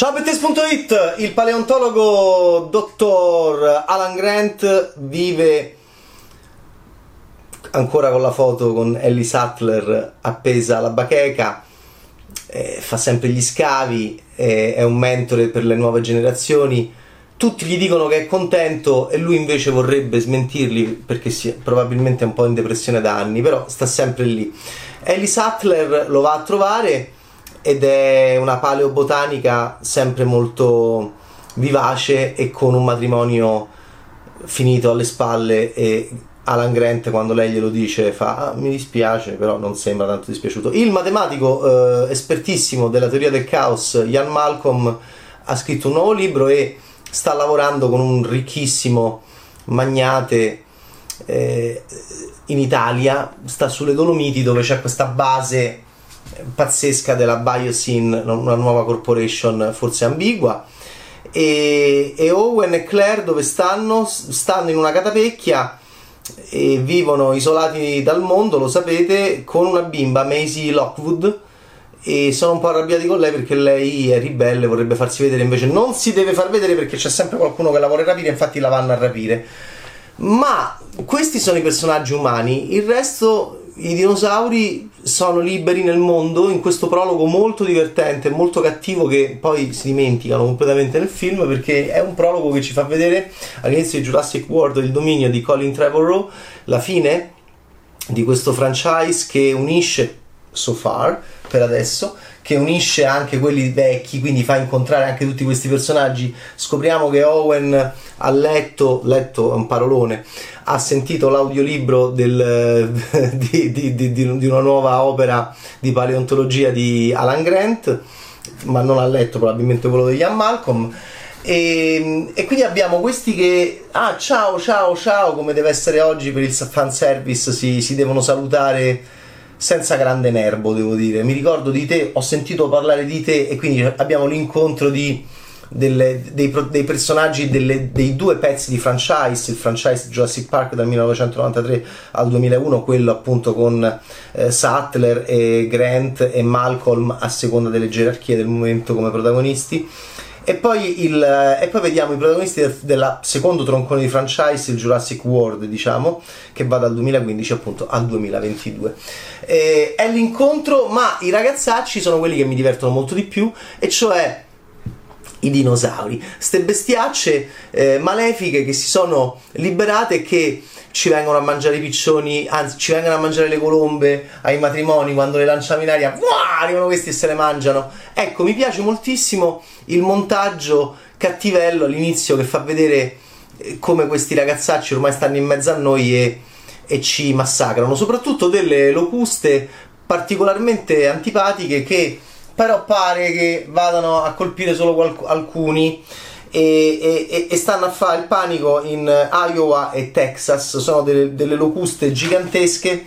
Ciao Bettes.it, il paleontologo dottor Alan Grant vive ancora con la foto con Ellie Sattler appesa alla bacheca, eh, fa sempre gli scavi, eh, è un mentore per le nuove generazioni. Tutti gli dicono che è contento e lui invece vorrebbe smentirli perché si, probabilmente è un po' in depressione da anni, però sta sempre lì. Ellie Sattler lo va a trovare ed è una paleobotanica sempre molto vivace e con un matrimonio finito alle spalle e Alan Grant quando lei glielo dice fa ah, mi dispiace però non sembra tanto dispiaciuto. Il matematico eh, espertissimo della teoria del caos Ian Malcolm ha scritto un nuovo libro e sta lavorando con un ricchissimo magnate eh, in Italia. Sta sulle Dolomiti dove c'è questa base pazzesca della Biosyn, una nuova corporation forse ambigua. E, e, Owen e Claire dove stanno? Stanno in una catapecchia e vivono isolati dal mondo, lo sapete, con una bimba, Maisie Lockwood, e sono un po' arrabbiati con lei perché lei è ribelle, vorrebbe farsi vedere, invece non si deve far vedere perché c'è sempre qualcuno che la vuole rapire, infatti la vanno a rapire. Ma questi sono i personaggi umani, il resto i dinosauri sono liberi nel mondo in questo prologo molto divertente, molto cattivo che poi si dimenticano completamente nel film perché è un prologo che ci fa vedere all'inizio di Jurassic World il dominio di Colin Trevorrow, la fine di questo franchise che unisce so far per adesso che unisce anche quelli vecchi, quindi fa incontrare anche tutti questi personaggi. Scopriamo che Owen ha letto, letto un parolone, ha sentito l'audiolibro del, di, di, di, di, una nuova opera di paleontologia di Alan Grant, ma non ha letto probabilmente quello di Ian Malcolm. E, e, quindi abbiamo questi che ah ciao ciao ciao come deve essere oggi per il fanservice si, si devono salutare senza grande nervo, devo dire. Mi ricordo di te, ho sentito parlare di te e quindi abbiamo l'incontro di, delle, dei, dei, personaggi delle, dei due pezzi di franchise, il franchise Jurassic Park dal 1993 al 2001, quello appunto con eh, Sattler e Grant e Malcolm a seconda delle gerarchie del momento come protagonisti e poi, il, e poi vediamo i protagonisti del, del, secondo troncone di franchise, il Jurassic World, diciamo, che va dal 2015 appunto al 2022. E, è l'incontro, ma i ragazzacci sono quelli che mi divertono molto di più, e cioè i dinosauri, ste bestiacce eh, malefiche che si sono liberate che ci vengono a mangiare i piccioni, anzi ci vengono a mangiare le colombe ai matrimoni quando le lanciamo in aria, wow, arrivano questi e se le mangiano. Ecco, mi piace moltissimo il montaggio cattivello all'inizio che fa vedere eh, come questi ragazzacci ormai stanno in mezzo a noi e, e ci massacrano, soprattutto delle locuste particolarmente antipatiche che però pare che vadano a colpire solo qualc- alcuni e, e, e, stanno a fare il panico in Iowa e Texas, sono delle, delle locuste gigantesche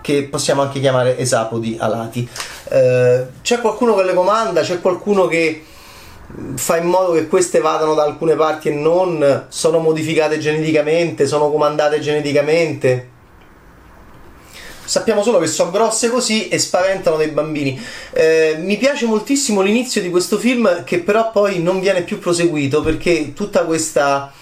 che possiamo anche chiamare esapodi alati. Eh, c'è qualcuno che le comanda, c'è qualcuno che fa in modo che queste vadano da alcune parti e non, sono modificate geneticamente, sono comandate geneticamente sappiamo solo che sono grosse così e spaventano dei bambini. Eh, mi piace moltissimo l'inizio di questo film che però poi non viene più proseguito perché tutta questa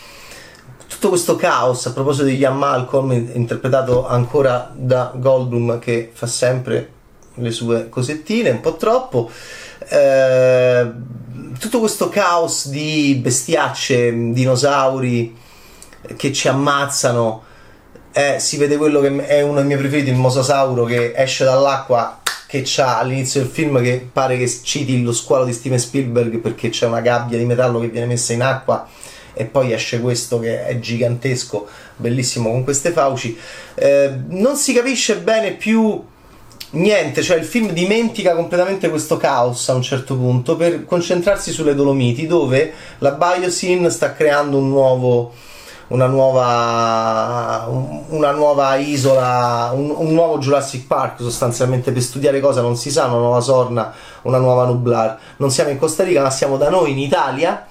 tutto questo caos a proposito di Ian Malcolm interpretato ancora da Goldblum che fa sempre le sue cosettine un po' troppo eh, tutto questo caos di bestiacce dinosauri che ci ammazzano eh, si vede quello che è uno dei miei preferiti, il mosasauro che esce dall'acqua che c'ha all'inizio del film che pare che citi lo squalo di Steven Spielberg perché c'è una gabbia di metallo che viene messa in acqua e poi esce questo che è gigantesco, bellissimo con queste fauci. Eh, non si capisce bene più niente, cioè il film dimentica completamente questo caos a un certo punto per concentrarsi sulle Dolomiti dove la Biosyn sta creando un nuovo una nuova, una nuova isola, un, un, nuovo Jurassic Park sostanzialmente per studiare cosa non si sa, una nuova Sorna, una nuova Nublar. Non siamo in Costa Rica, ma siamo da noi in Italia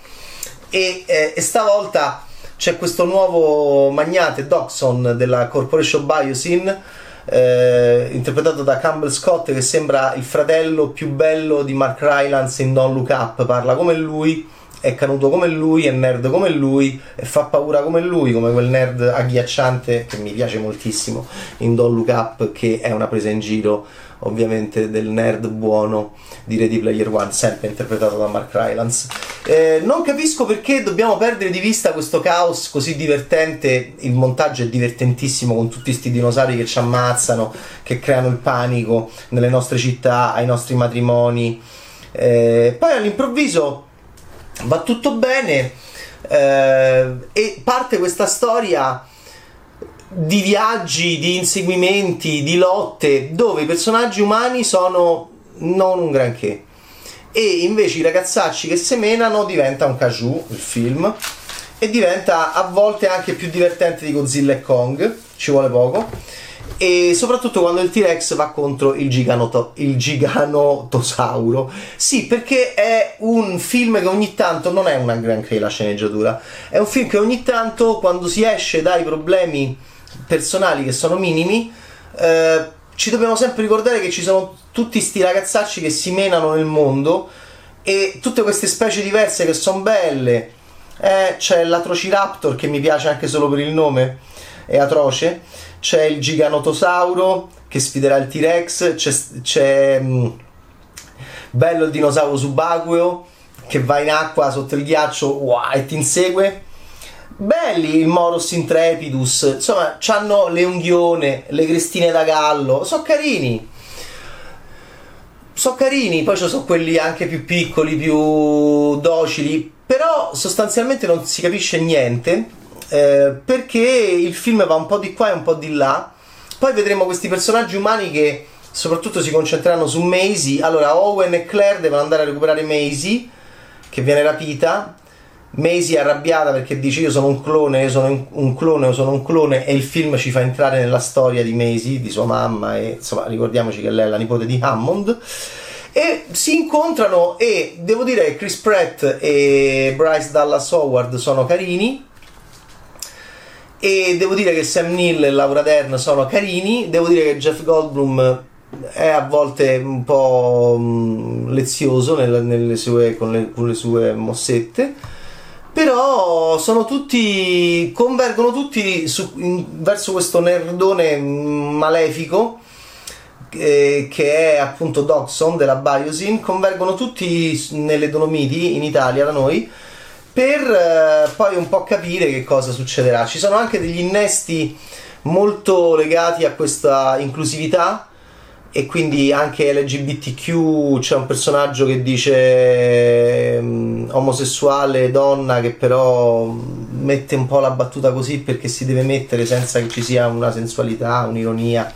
e, eh, e stavolta c'è questo nuovo magnate Doxon della Corporation Biosyn eh, interpretato da Campbell Scott che sembra il fratello più bello di Mark Rylance in Don't Look Up, parla come lui è canuto come lui, è nerd come lui e fa paura come lui, come quel nerd agghiacciante che mi piace moltissimo in Don't Look Up che è una presa in giro ovviamente del nerd buono di Ready Player One, sempre interpretato da Mark Rylance. Eh, non capisco perché dobbiamo perdere di vista questo caos così divertente. Il montaggio è divertentissimo con tutti questi dinosauri che ci ammazzano, che creano il panico nelle nostre città, ai nostri matrimoni. Eh, poi all'improvviso va tutto bene eh, e parte questa storia di viaggi, di inseguimenti, di lotte dove i personaggi umani sono non un granché. E invece i ragazzacci che semenano diventa un cajou il film e diventa a volte anche più divertente di Godzilla e Kong ci vuole poco e soprattutto quando il T-Rex va contro il, giganoto, il giganotosauro. Sì, perché è un film che ogni tanto non è una granché la sceneggiatura, è un film che ogni tanto quando si esce dai problemi personali che sono minimi, eh, ci dobbiamo sempre ricordare che ci sono tutti questi ragazzacci che si menano nel mondo e tutte queste specie diverse che sono belle. Eh, c'è l'Atrociraptor che mi piace anche solo per il nome, è atroce c'è il Giganotosauro che sfiderà il T-Rex, c'è, c'è mm, bello il dinosauro subacqueo che va in acqua sotto il ghiaccio wow, e ti insegue. Belli il Moros Intrepidus, insomma, hanno le unghione, le crestine da gallo, sono carini. Sono carini, poi ci sono quelli anche più piccoli, più docili, però sostanzialmente non si capisce niente eh, perché il film va un po' di qua e un po' di là. Poi vedremo questi personaggi umani che soprattutto si concentreranno su Maisie. Allora, Owen e Claire devono andare a recuperare Maisie, che viene rapita. Maisie è arrabbiata perché dice io sono un clone, io sono un clone, io sono un clone e il film ci fa entrare nella storia di Maisie, di sua mamma e insomma ricordiamoci che lei è la nipote di Hammond e si incontrano e devo dire che Chris Pratt e Bryce Dallas Howard sono carini e devo dire che Sam Neill e Laura Dern sono carini, devo dire che Jeff Goldblum è a volte un po' mm, lezioso nelle, nelle sue, con, le, con, le, sue mossette. Però sono tutti convergono tutti su, in, verso questo nerdone malefico eh, che è appunto Dodson della Biosyn. Convergono tutti nelle Dolomiti in Italia da noi per eh, poi un po' capire che cosa succederà. Ci sono anche degli innesti molto legati a questa inclusività e quindi anche LGBTQ c'è un personaggio che dice um, omosessuale donna che però mette un po' la battuta così perché si deve mettere senza che ci sia una sensualità, un'ironia.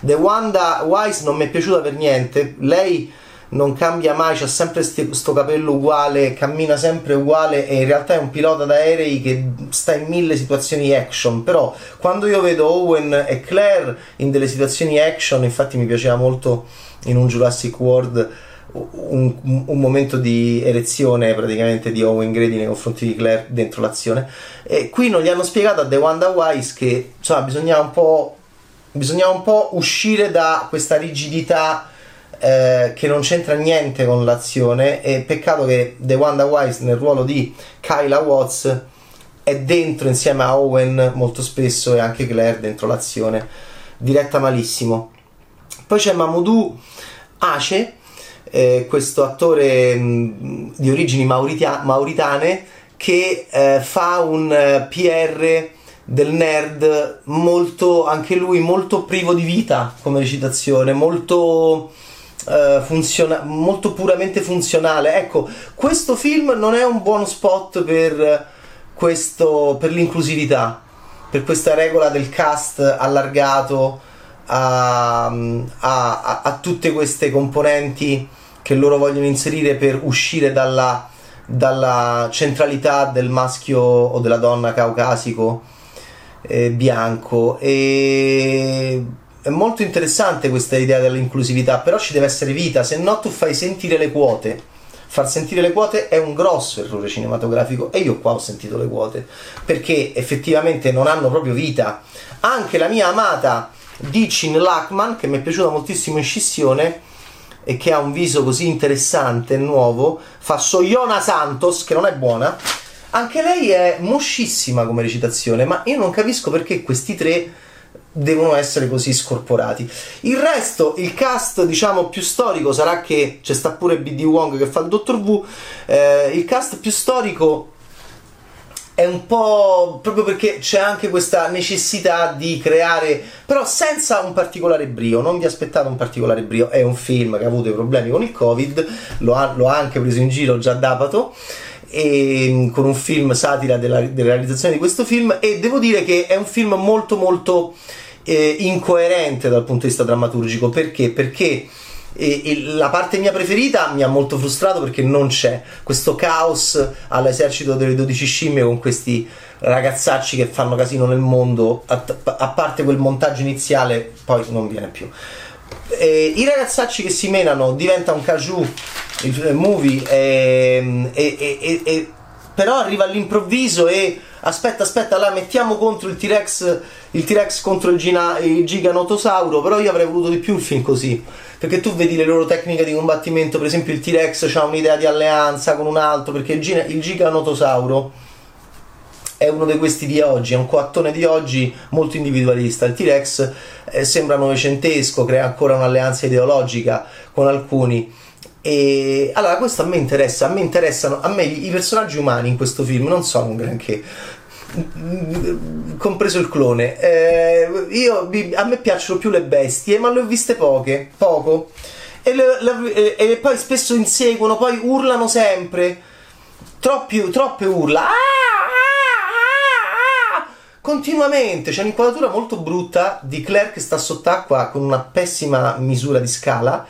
The Wanda Wise non mi è piaciuta per niente. Lei non cambia mai, c'ha sempre questo capello uguale, cammina sempre uguale e in realtà è un pilota d'aerei che sta in mille situazioni action, però quando io vedo Owen e Claire in delle situazioni action, infatti mi piaceva molto in un Jurassic World un, un, momento di erezione praticamente di Owen Grady nei confronti di Claire dentro l'azione. E qui non gli hanno spiegato a The Wanda Wise che insomma bisognava un po' bisognava un po' uscire da questa rigidità eh, che non c'entra niente con l'azione e peccato che The Wanda Wise nel ruolo di Kyla Watts è dentro insieme a Owen molto spesso e anche Claire dentro l'azione. Diretta malissimo. Poi c'è Mamoudou Ace eh, questo attore mh, di origini mauritia- mauritane che eh, fa un eh, PR del nerd molto anche lui molto privo di vita come recitazione molto uh, funziona- molto puramente funzionale. Ecco, questo film non è un buono spot per, questo, per l'inclusività, per questa regola del cast allargato a, a, a tutte queste componenti che loro vogliono inserire per uscire dalla, dalla centralità del maschio o della donna caucasico eh, bianco e è molto interessante questa idea dell'inclusività, però ci deve essere vita, se no tu fai sentire le quote. Far sentire le quote è un grosso errore cinematografico e io qua ho sentito le quote perché effettivamente non hanno proprio vita. Anche la mia amata di Chin Lachman che mi è piaciuta moltissimo in scissione e che ha un viso così interessante, nuovo, fa Soyona Santos che non è buona. Anche lei è moscissima come recitazione, ma io non capisco perché questi tre devono essere così scorporati. Il resto, il cast, diciamo, più storico sarà che c'è sta pure BD Wong che fa il Dottor Wu. Eh, il cast più storico è un po' proprio perché c'è anche questa necessità di creare, però senza un particolare brio. Non vi aspettate un particolare brio. È un film che ha avuto i problemi con il Covid, lo ha, lo ha anche preso in giro già Dapato. E, con un film satira della, della realizzazione di questo film e devo dire che è un film molto molto eh, incoerente dal punto di vista drammaturgico. Perché? Perché eh, la parte mia preferita mi ha molto frustrato perché non c'è questo caos all'esercito delle 12 scimmie con questi ragazzacci che fanno casino nel mondo, a, a parte quel montaggio iniziale, poi non viene più. Eh, I ragazzacci che si menano diventa un caju il movie ehm, e, e, e, però arriva all'improvviso e aspetta aspetta là mettiamo contro il T-Rex il T-Rex contro il, Gina, il Giganotosauro, però io avrei voluto di più il film così. Perché tu vedi le loro tecniche di combattimento, per esempio il T-Rex ha un'idea di alleanza con un altro, perché il, Gina, il Giganotosauro è uno di questi di oggi, è un coattone di oggi molto individualista. Il T-Rex eh, sembra novecentesco, crea ancora un'alleanza ideologica con alcuni. E allora questo a me interessa, a me interessano, a me i personaggi umani in questo film non sono un granché, compreso il clone. Eh, io, a me piacciono più le bestie, ma le ho viste poche, poco. E, le, le, e poi spesso inseguono, poi urlano sempre. Troppi, troppe urla. Ah, ah, ah, continuamente c'è un'inquadratura molto brutta di Claire che sta sott'acqua con una pessima misura di scala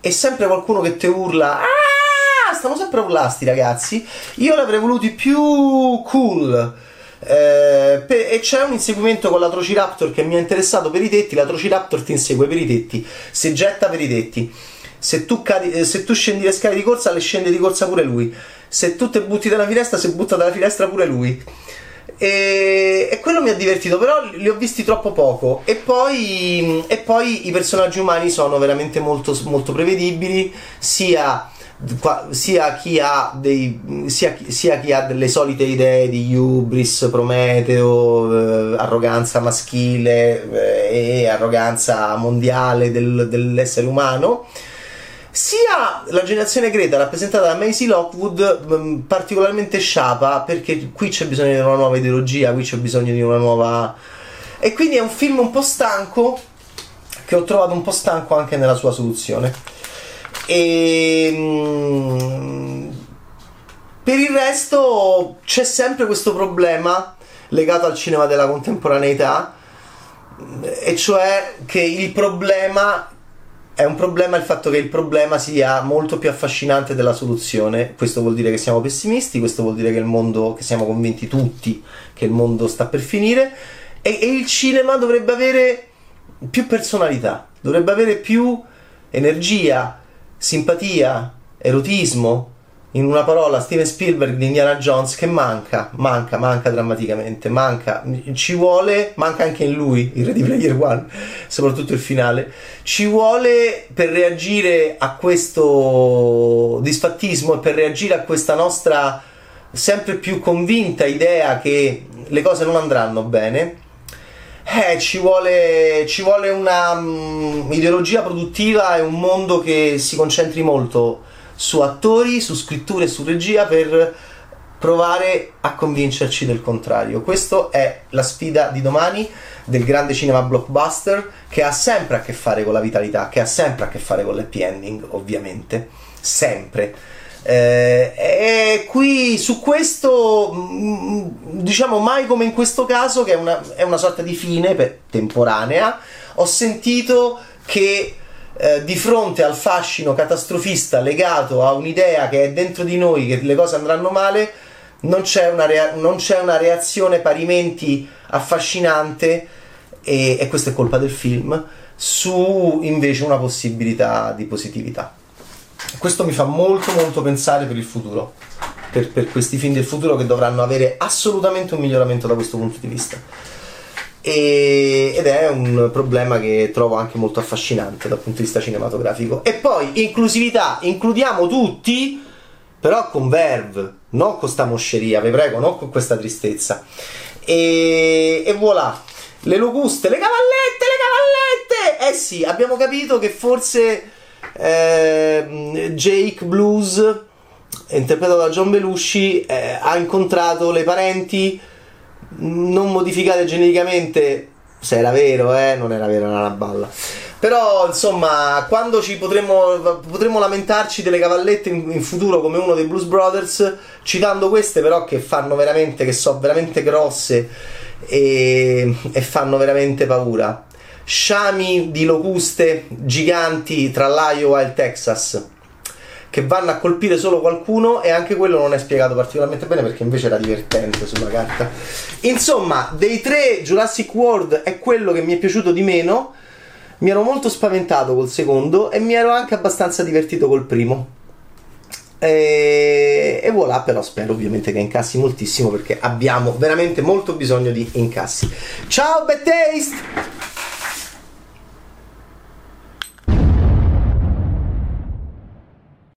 e sempre qualcuno che te urla ah, stanno sempre a ragazzi io l'avrei voluti più cool eh, e c'è un inseguimento con l'Atrociraptor che mi ha interessato per i tetti. L'Atrociraptor ti insegue per i tetti, se getta per i tetti. Se tu, cadi, eh, se tu scendi le scale di corsa, le scende di corsa pure lui. Se tu te butti dalla finestra, se butta dalla finestra pure lui. E, e, quello mi ha divertito, però li ho visti troppo poco. E poi, e poi i personaggi umani sono veramente molto, molto prevedibili, sia sia chi ha dei sia, sia chi ha delle solite idee di hubris, prometeo, eh, arroganza maschile eh, e arroganza mondiale del, dell'essere umano sia la generazione Greta rappresentata da Maisie Lockwood mh, mm, particolarmente sciapa perché qui c'è bisogno di una nuova ideologia qui c'è bisogno di una nuova e quindi è un film un po' stanco che ho trovato un po' stanco anche nella sua soluzione e mm, per il resto c'è sempre questo problema legato al cinema della contemporaneità, e cioè che il problema è un problema il fatto che il problema sia molto più affascinante della soluzione. Questo vuol dire che siamo pessimisti, questo vuol dire che il mondo, che siamo convinti tutti che il mondo sta per finire e, e il cinema dovrebbe avere più personalità, dovrebbe avere più energia, simpatia, erotismo, in una parola Steven Spielberg di Indiana Jones che manca, manca, manca drammaticamente, manca, ci vuole, manca anche in lui, il Ready Player One, soprattutto il finale, ci vuole per reagire a questo disfattismo e per reagire a questa nostra sempre più convinta idea che le cose non andranno bene, eh, ci vuole, ci vuole una um, ideologia produttiva e un mondo che si concentri molto su attori, su scrittura e su regia per provare a convincerci del contrario. Questa è la sfida di domani del grande cinema blockbuster che ha sempre a che fare con la vitalità, che ha sempre a che fare con l'happy ending, ovviamente, sempre eh, e qui su questo, mm, diciamo mai come in questo caso, che è una, è una sorta di fine per, temporanea, ho sentito che eh, di fronte al fascino catastrofista legato a un'idea che è dentro di noi, che le cose andranno male, non c'è una, rea- non c'è una reazione parimenti affascinante, e, e questa è colpa del film, su invece una possibilità di positività questo mi fa molto molto pensare per il futuro, per, per, questi film del futuro che dovranno avere assolutamente un miglioramento da questo punto di vista. e, ed è un problema che trovo anche molto affascinante dal punto di vista cinematografico. E poi inclusività, includiamo tutti, però con verve, non con sta mosceria, vi prego, non con questa tristezza. E, e voilà, le locuste, le cavallette, le cavallette! Eh sì, abbiamo capito che forse eh, Jake Blues, interpretato da John Belushi, eh, ha incontrato le parenti non modificate genericamente se era vero, eh, non era vero, era una balla. Però, insomma, quando ci potremmo, potremmo lamentarci delle cavallette in, in, futuro come uno dei Blues Brothers, citando queste però che fanno veramente, che sono veramente grosse e, e fanno veramente paura. Sciami di locuste giganti tra l'Iowa e il Texas che vanno a colpire solo qualcuno e anche quello non è spiegato particolarmente bene perché invece era divertente sulla carta. Insomma, dei tre Jurassic World è quello che mi è piaciuto di meno. Mi ero molto spaventato col secondo e mi ero anche abbastanza divertito col primo. E, e voilà, però spero ovviamente che incassi moltissimo perché abbiamo veramente molto bisogno di incassi. Ciao, Bad Taste!